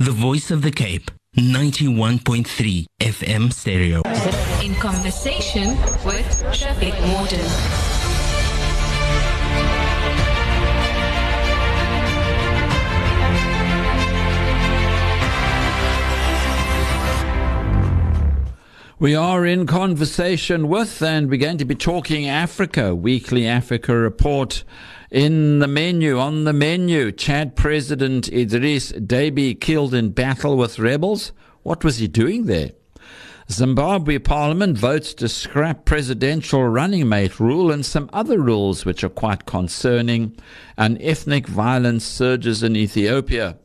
the voice of the Cape, 91.3 FM stereo. In conversation with Shafiq Morton. We are in conversation with, and we're going to be talking Africa, weekly Africa report. In the menu, on the menu, Chad President Idriss Deby killed in battle with rebels. What was he doing there? Zimbabwe Parliament votes to scrap presidential running mate rule and some other rules which are quite concerning. And ethnic violence surges in Ethiopia.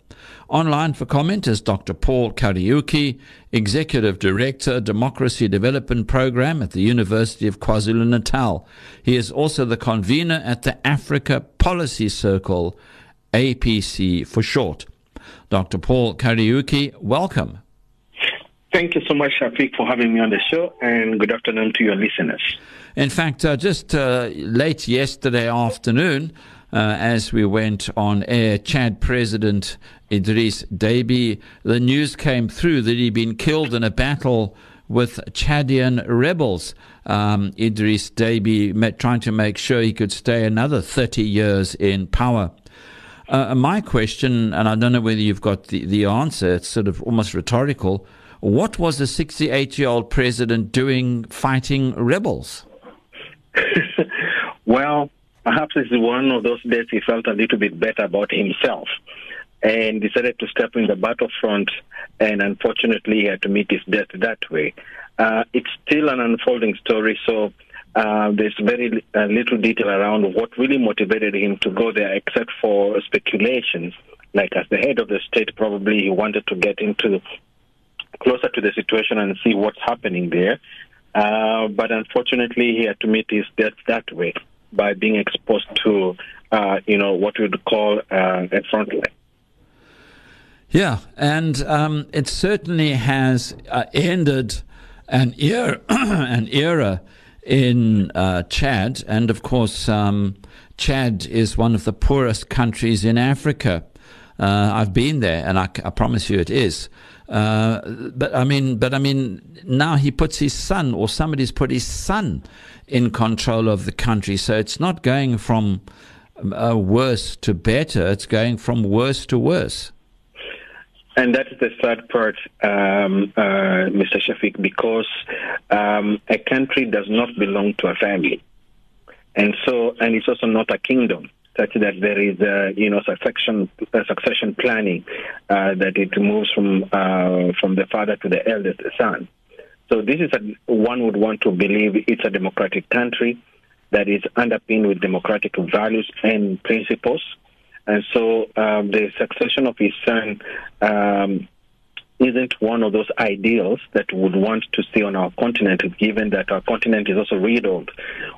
Online for comment is Dr. Paul Kariuki, Executive Director, Democracy Development Program at the University of KwaZulu Natal. He is also the convener at the Africa Policy Circle, APC for short. Dr. Paul Kariuki, welcome. Thank you so much, Shafiq, for having me on the show, and good afternoon to your listeners. In fact, uh, just uh, late yesterday afternoon, as we went on air, Chad President Idriss Deby, the news came through that he'd been killed in a battle with Chadian rebels. Um, Idriss Deby met, trying to make sure he could stay another 30 years in power. Uh, my question, and I don't know whether you've got the, the answer, it's sort of almost rhetorical. What was the 68 year old president doing fighting rebels? well, perhaps it's one of those days he felt a little bit better about himself and decided to step in the battlefront. And unfortunately, he had to meet his death that way. Uh, it's still an unfolding story, so uh, there's very uh, little detail around what really motivated him to go there, except for speculations. Like as the head of the state, probably he wanted to get into closer to the situation and see what's happening there. Uh, but unfortunately, he had to meet his death that way by being exposed to, uh, you know, what we would call uh, a front line. Yeah, and um, it certainly has uh, ended an era, an era in uh, Chad, and of course, um, Chad is one of the poorest countries in Africa. Uh, I've been there, and I, I promise you, it is. Uh, but I mean, but I mean, now he puts his son, or somebody's put his son, in control of the country. So it's not going from uh, worse to better; it's going from worse to worse. And that is the sad part, um, uh, Mr. Shafiq, because um, a country does not belong to a family, and so, and it's also not a kingdom such that there is, uh, you know, succession succession planning uh, that it moves from uh, from the father to the eldest son. So this is a, one would want to believe it's a democratic country that is underpinned with democratic values and principles. And so um, the succession of his son um, isn't one of those ideals that we would want to see on our continent, given that our continent is also riddled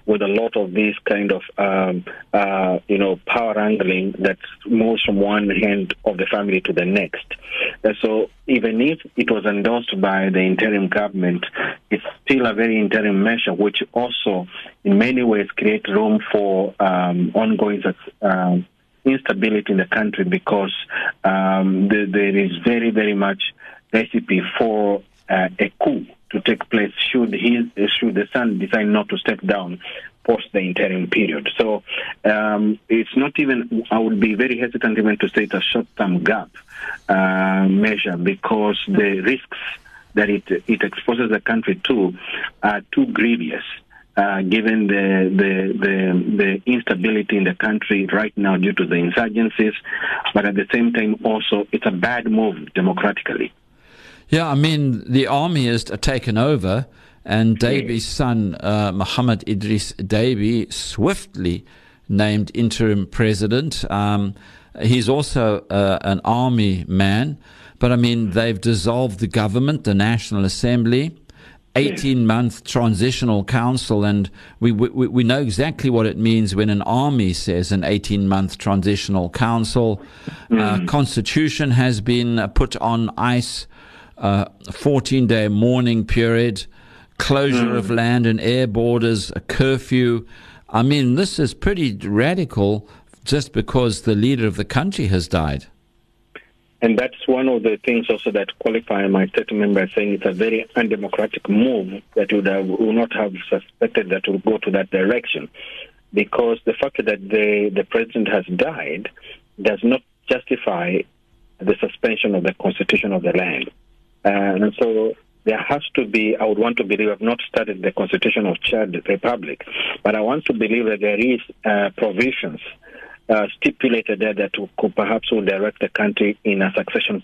with a lot of this kind of, um, uh, you know, power wrangling that moves from one hand of the family to the next. And so even if it was endorsed by the interim government, it's still a very interim measure, which also in many ways creates room for um, ongoing uh, instability in the country because um, the, there is very, very much recipe for uh, a coup to take place should his should the son decide not to step down post the interim period. So um, it's not even. I would be very hesitant even to it's a short-term gap uh, measure because the risks that it it exposes the country to are too grievous. Uh, given the, the, the the instability in the country right now due to the insurgencies, but at the same time also it's a bad move democratically. Yeah, I mean, the army has taken over, and Deby's son, uh, Muhammad Idriss Deby, swiftly named interim president. Um, he's also uh, an army man, but I mean, they've dissolved the government, the National Assembly. 18 month transitional council, and we, we, we know exactly what it means when an army says an 18 month transitional council. Mm. Uh, constitution has been put on ice a 14 day mourning period, closure mm. of land and air borders, a curfew. I mean, this is pretty radical just because the leader of the country has died. And that's one of the things also that qualify my statement by saying it's a very undemocratic move that would, have, would not have suspected that would go to that direction. Because the fact that the, the president has died does not justify the suspension of the constitution of the land. And so there has to be, I would want to believe, I've not studied the constitution of Chad Republic, but I want to believe that there is uh, provisions uh, stipulated there that could perhaps will direct the country in a succession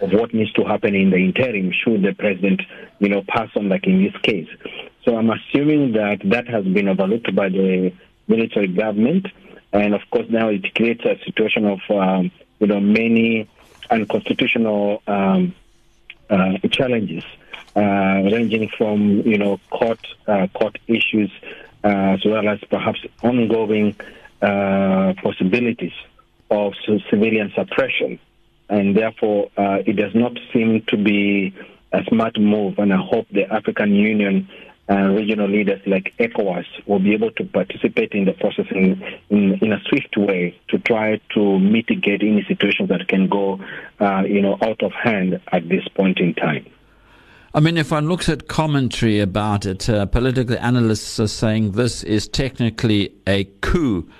of what needs to happen in the interim should the president, you know, pass on like in this case. So I'm assuming that that has been overlooked by the military government, and of course now it creates a situation of, um, you know, many unconstitutional um, uh, challenges, uh, ranging from you know court uh, court issues uh, as well as perhaps ongoing possibilities of civilian suppression, and therefore uh, it does not seem to be a smart move. And I hope the African Union and regional leaders like ECOWAS will be able to participate in the process in, in, in a swift way to try to mitigate any situations that can go, uh, you know, out of hand at this point in time. I mean, if one looks at commentary about it, uh, political analysts are saying this is technically a coup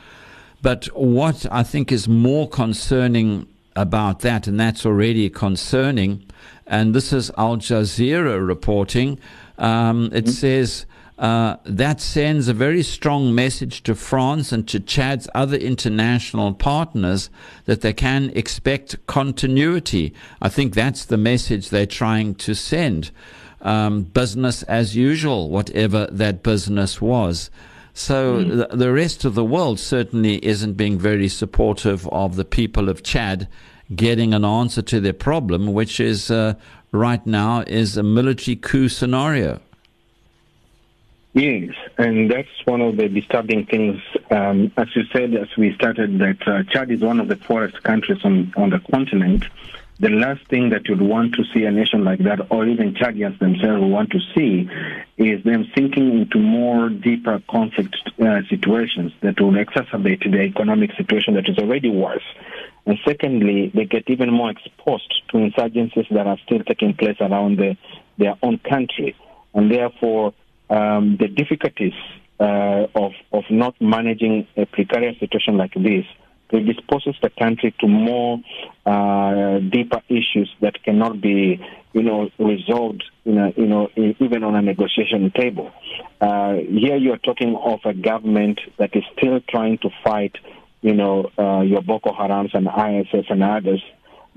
but what I think is more concerning about that, and that's already concerning, and this is Al Jazeera reporting, um, it mm-hmm. says. Uh, that sends a very strong message to France and to Chad's other international partners that they can expect continuity. I think that's the message they're trying to send. Um, business as usual, whatever that business was. So mm. the, the rest of the world certainly isn't being very supportive of the people of Chad getting an answer to their problem, which is uh, right now is a military coup scenario. Yes, and that's one of the disturbing things. Um, as you said, as we started, that uh, Chad is one of the poorest countries on, on the continent the last thing that you'd want to see a nation like that, or even Chadians themselves want to see, is them sinking into more deeper conflict uh, situations that will exacerbate the economic situation that is already worse. And secondly, they get even more exposed to insurgencies that are still taking place around the, their own country. And therefore, um, the difficulties uh, of, of not managing a precarious situation like this predisposes the country to more uh, deeper issues that cannot be, you know, resolved, in a, you know, even on a negotiation table. Uh, here you are talking of a government that is still trying to fight, you know, uh, your Boko Harams and ISS and others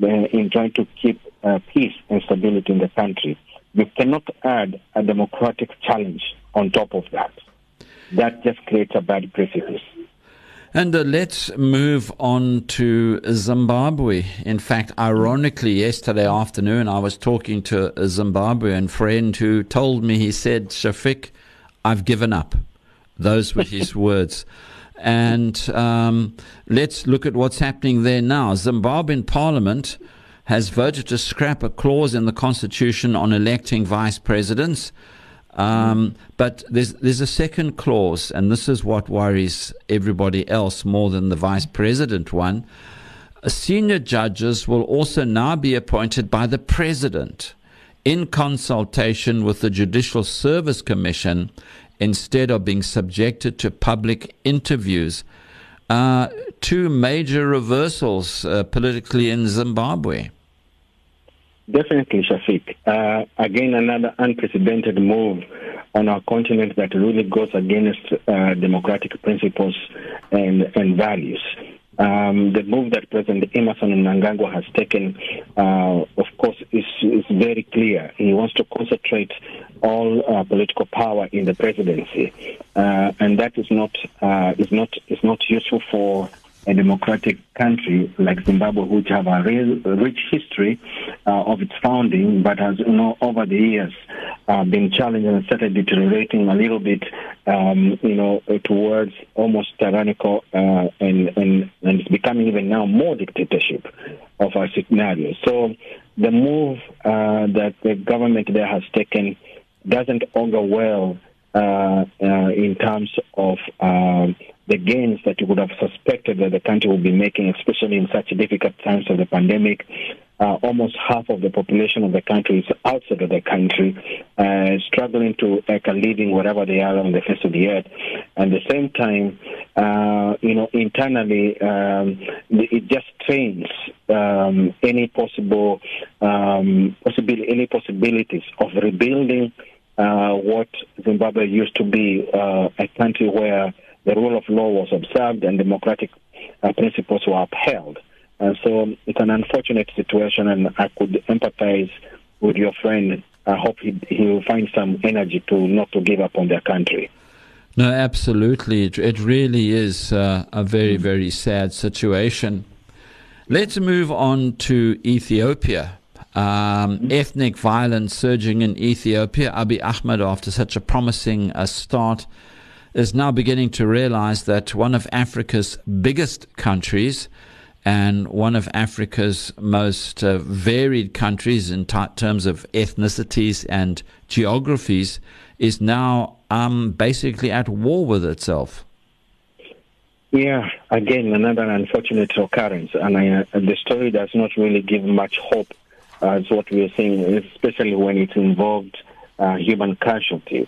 uh, in trying to keep uh, peace and stability in the country. You cannot add a democratic challenge on top of that. That just creates a bad precipice. And uh, let's move on to Zimbabwe. In fact, ironically, yesterday afternoon, I was talking to a Zimbabwean friend who told me, he said, Shafiq, I've given up. Those were his words. And um, let's look at what's happening there now. Zimbabwean parliament has voted to scrap a clause in the constitution on electing vice presidents. Um, but there's there's a second clause, and this is what worries everybody else more than the vice president one. Senior judges will also now be appointed by the president in consultation with the Judicial Service Commission instead of being subjected to public interviews. Uh, two major reversals uh, politically in Zimbabwe. Definitely, Shafiq. Uh, again, another unprecedented move on our continent that really goes against uh, democratic principles and, and values. Um, the move that President Emmerson Mnangagwa has taken, uh, of course, is, is very clear. He wants to concentrate all uh, political power in the presidency, uh, and that is not uh, is not is not useful for a democratic country like Zimbabwe, which have a real, rich history uh, of its founding, but has, you know, over the years uh, been challenged and started deteriorating a little bit, um, you know, towards almost tyrannical uh, and, and, and it's becoming even now more dictatorship of our scenario. So the move uh, that the government there has taken doesn't augur well uh, uh, in terms of um, the gains that you would have suspected that the country would be making, especially in such difficult times of the pandemic. Uh, almost half of the population of the country is outside of the country, uh, struggling to make a living wherever they are on the face of the earth. At the same time, uh, you know, internally, um, it just trains um, any possible um, possibility, any possibilities of rebuilding uh, what Zimbabwe used to be uh, a country where the rule of law was observed and democratic uh, principles were upheld. And so it's an unfortunate situation, and I could empathize with your friend. I hope he, he will find some energy to not to give up on their country. No, absolutely. It, it really is uh, a very, very sad situation. Let's move on to Ethiopia. Um, ethnic violence surging in Ethiopia. Abiy Ahmed, after such a promising uh, start, is now beginning to realize that one of Africa's biggest countries and one of Africa's most uh, varied countries in t- terms of ethnicities and geographies is now um, basically at war with itself. Yeah, again, another unfortunate occurrence, and I, uh, the story does not really give much hope as what we are seeing, especially when it involved uh, human casualty.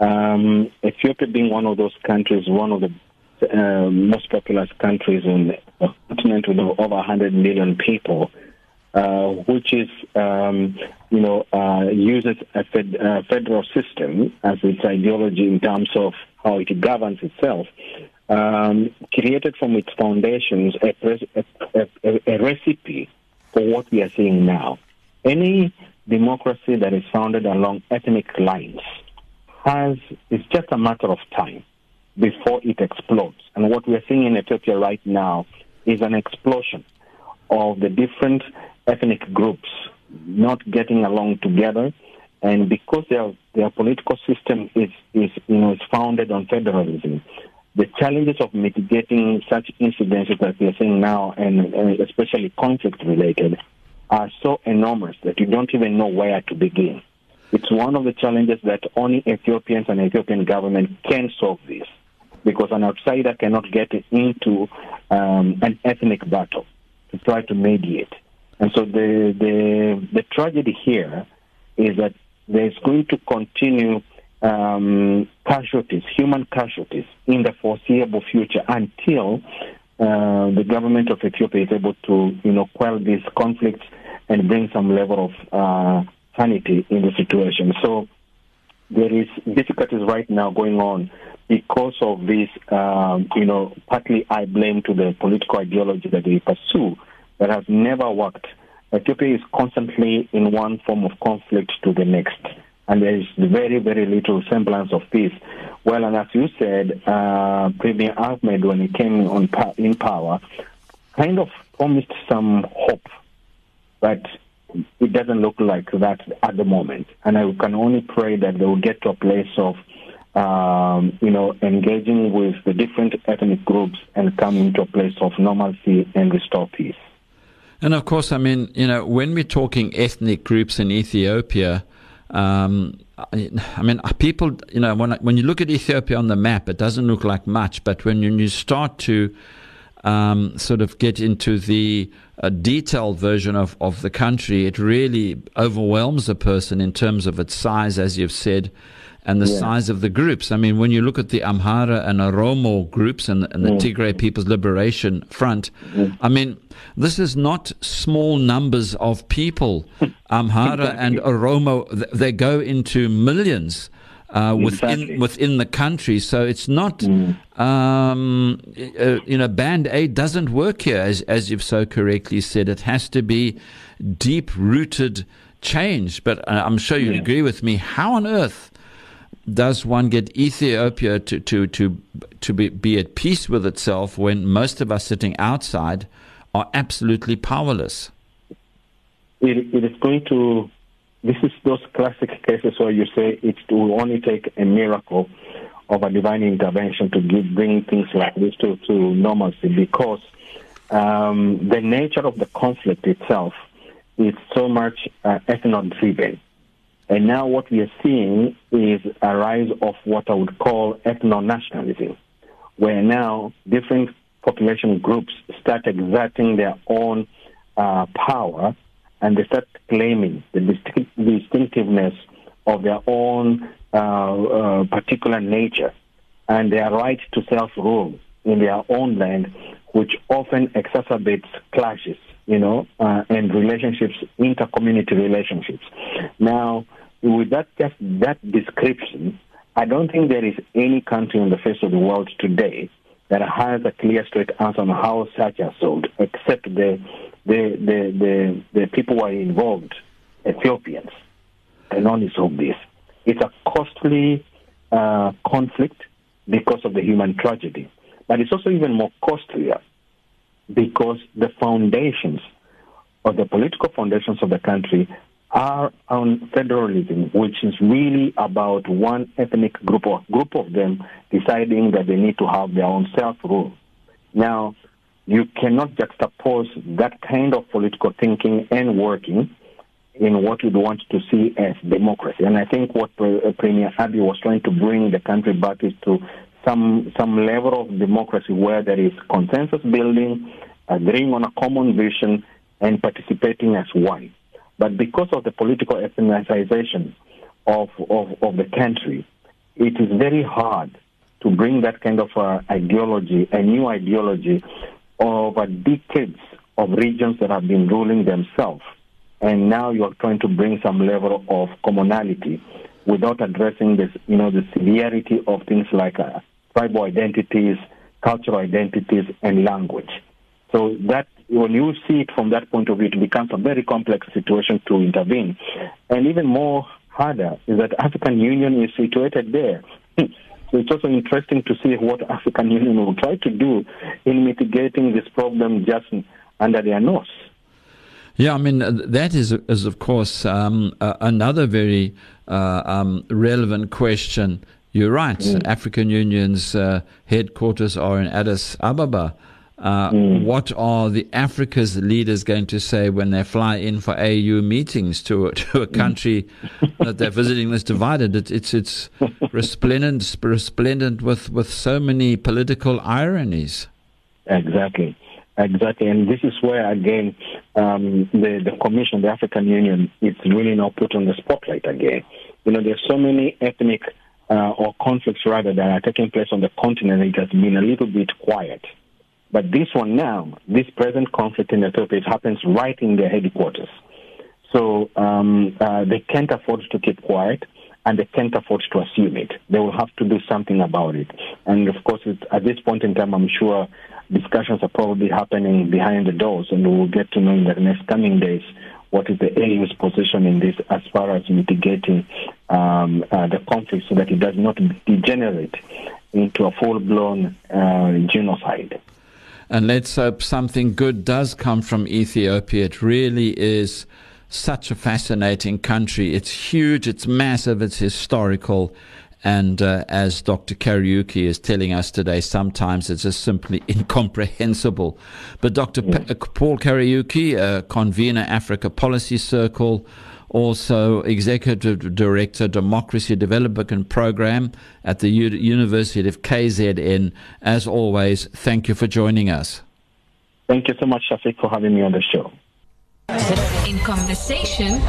Um, Ethiopia being one of those countries, one of the uh, most populous countries on the continent with over 100 million people, uh, which is, um, you know, uh, uses a fed, federal system as its ideology in terms of how it governs itself, um, created from its foundations a, a, a, a recipe for what we are seeing now. Any democracy that is founded along ethnic lines has it's just a matter of time before it explodes. And what we're seeing in Ethiopia right now is an explosion of the different ethnic groups not getting along together. And because their their political system is, is you know is founded on federalism, the challenges of mitigating such incidences that we are seeing now, and, and especially conflict related, are so enormous that you don't even know where to begin. It's one of the challenges that only Ethiopians and Ethiopian government can solve this, because an outsider cannot get into um, an ethnic battle to try to mediate. And so the, the the tragedy here is that there's going to continue um, casualties, human casualties, in the foreseeable future until uh, the government of Ethiopia is able to, you know, quell these conflicts and bring some level of uh, sanity in the situation. So there is difficulties right now going on because of this, um, you know, partly I blame to the political ideology that they pursue that has never worked. Ethiopia is constantly in one form of conflict to the next, and there is very, very little semblance of peace. Well, and as you said, uh, Premier Ahmed, when he came on in power, kind of promised some hope, but it doesn't look like that at the moment. And I can only pray that they will get to a place of, um, you know, engaging with the different ethnic groups and come into a place of normalcy and restore peace. And of course, I mean, you know, when we're talking ethnic groups in Ethiopia, um, I mean, people, you know, when, when you look at Ethiopia on the map, it doesn't look like much, but when you, you start to um, sort of get into the uh, detailed version of, of the country, it really overwhelms a person in terms of its size, as you've said, and the yeah. size of the groups. I mean, when you look at the Amhara and Oromo groups and, and the mm. Tigray People's Liberation Front, mm. I mean, this is not small numbers of people. Amhara and Oromo, they go into millions uh, within exactly. within the country. So it's not, mm. um, uh, you know, band aid doesn't work here, as as you've so correctly said. It has to be deep rooted change. But uh, I'm sure you yeah. agree with me. How on earth does one get Ethiopia to to to to be, be at peace with itself when most of us sitting outside are absolutely powerless? it, it is going to this is those classic cases where you say it will only take a miracle of a divine intervention to give, bring things like this to, to normalcy because um, the nature of the conflict itself is so much uh, ethno-driven. And now what we are seeing is a rise of what I would call ethno-nationalism, where now different population groups start exerting their own uh, power and they start claiming the distinctiveness of their own uh, uh, particular nature and their right to self-rule in their own land, which often exacerbates clashes, you know, uh, and relationships, inter-community relationships. Now, with that just that description, I don't think there is any country on the face of the world today that has a clear, straight answer on how such are sold, except the the the the, the people who are involved, Ethiopians, can only solve this. It's a costly uh, conflict because of the human tragedy, but it's also even more costlier because the foundations or the political foundations of the country are on federalism, which is really about one ethnic group or group of them deciding that they need to have their own self-rule. Now, you cannot juxtapose that kind of political thinking and working in what you'd want to see as democracy. And I think what uh, Premier Abiy was trying to bring the country back is to some some level of democracy where there is consensus building, agreeing on a common vision, and participating as one. But because of the political ethnicization of, of, of the country, it is very hard to bring that kind of uh, ideology, a new ideology, over decades of regions that have been ruling themselves. And now you are trying to bring some level of commonality without addressing this, you know, the severity of things like uh, tribal identities, cultural identities, and language. So that when you see it from that point of view, it becomes a very complex situation to intervene. And even more harder is that African Union is situated there. So it's also interesting to see what African Union will try to do in mitigating this problem just under their nose. Yeah, I mean, that is, is of course, um, uh, another very uh, um, relevant question. You're right. Mm. African Union's uh, headquarters are in Addis Ababa. Uh, mm. What are the Africa's leaders going to say when they fly in for AU meetings to to a country that they're visiting that's divided? It, it's it's resplendent resplendent with, with so many political ironies. Exactly, exactly, and this is where again um, the the Commission, the African Union, is really now put on the spotlight again. You know, there's so many ethnic uh, or conflicts rather that are taking place on the continent. It has been a little bit quiet but this one now, this present conflict in Ethiopia, it happens right in their headquarters. So um, uh, they can't afford to keep quiet and they can't afford to assume it. They will have to do something about it. And of course, at this point in time, I'm sure discussions are probably happening behind the doors, and we will get to know in the next coming days what is the AU's position in this as far as mitigating um, uh, the conflict so that it does not degenerate into a full blown uh, genocide. And let's hope something good does come from Ethiopia. It really is such a fascinating country. It's huge, it's massive, it's historical. And uh, as Dr. Kariuki is telling us today, sometimes it's just simply incomprehensible. But Dr. Yeah. P- Paul Kariuki, uh, convener Africa Policy Circle, also Executive Director, Democracy Development Program at the U- University of KZN. As always, thank you for joining us. Thank you so much, Shafiq, for having me on the show. In conversation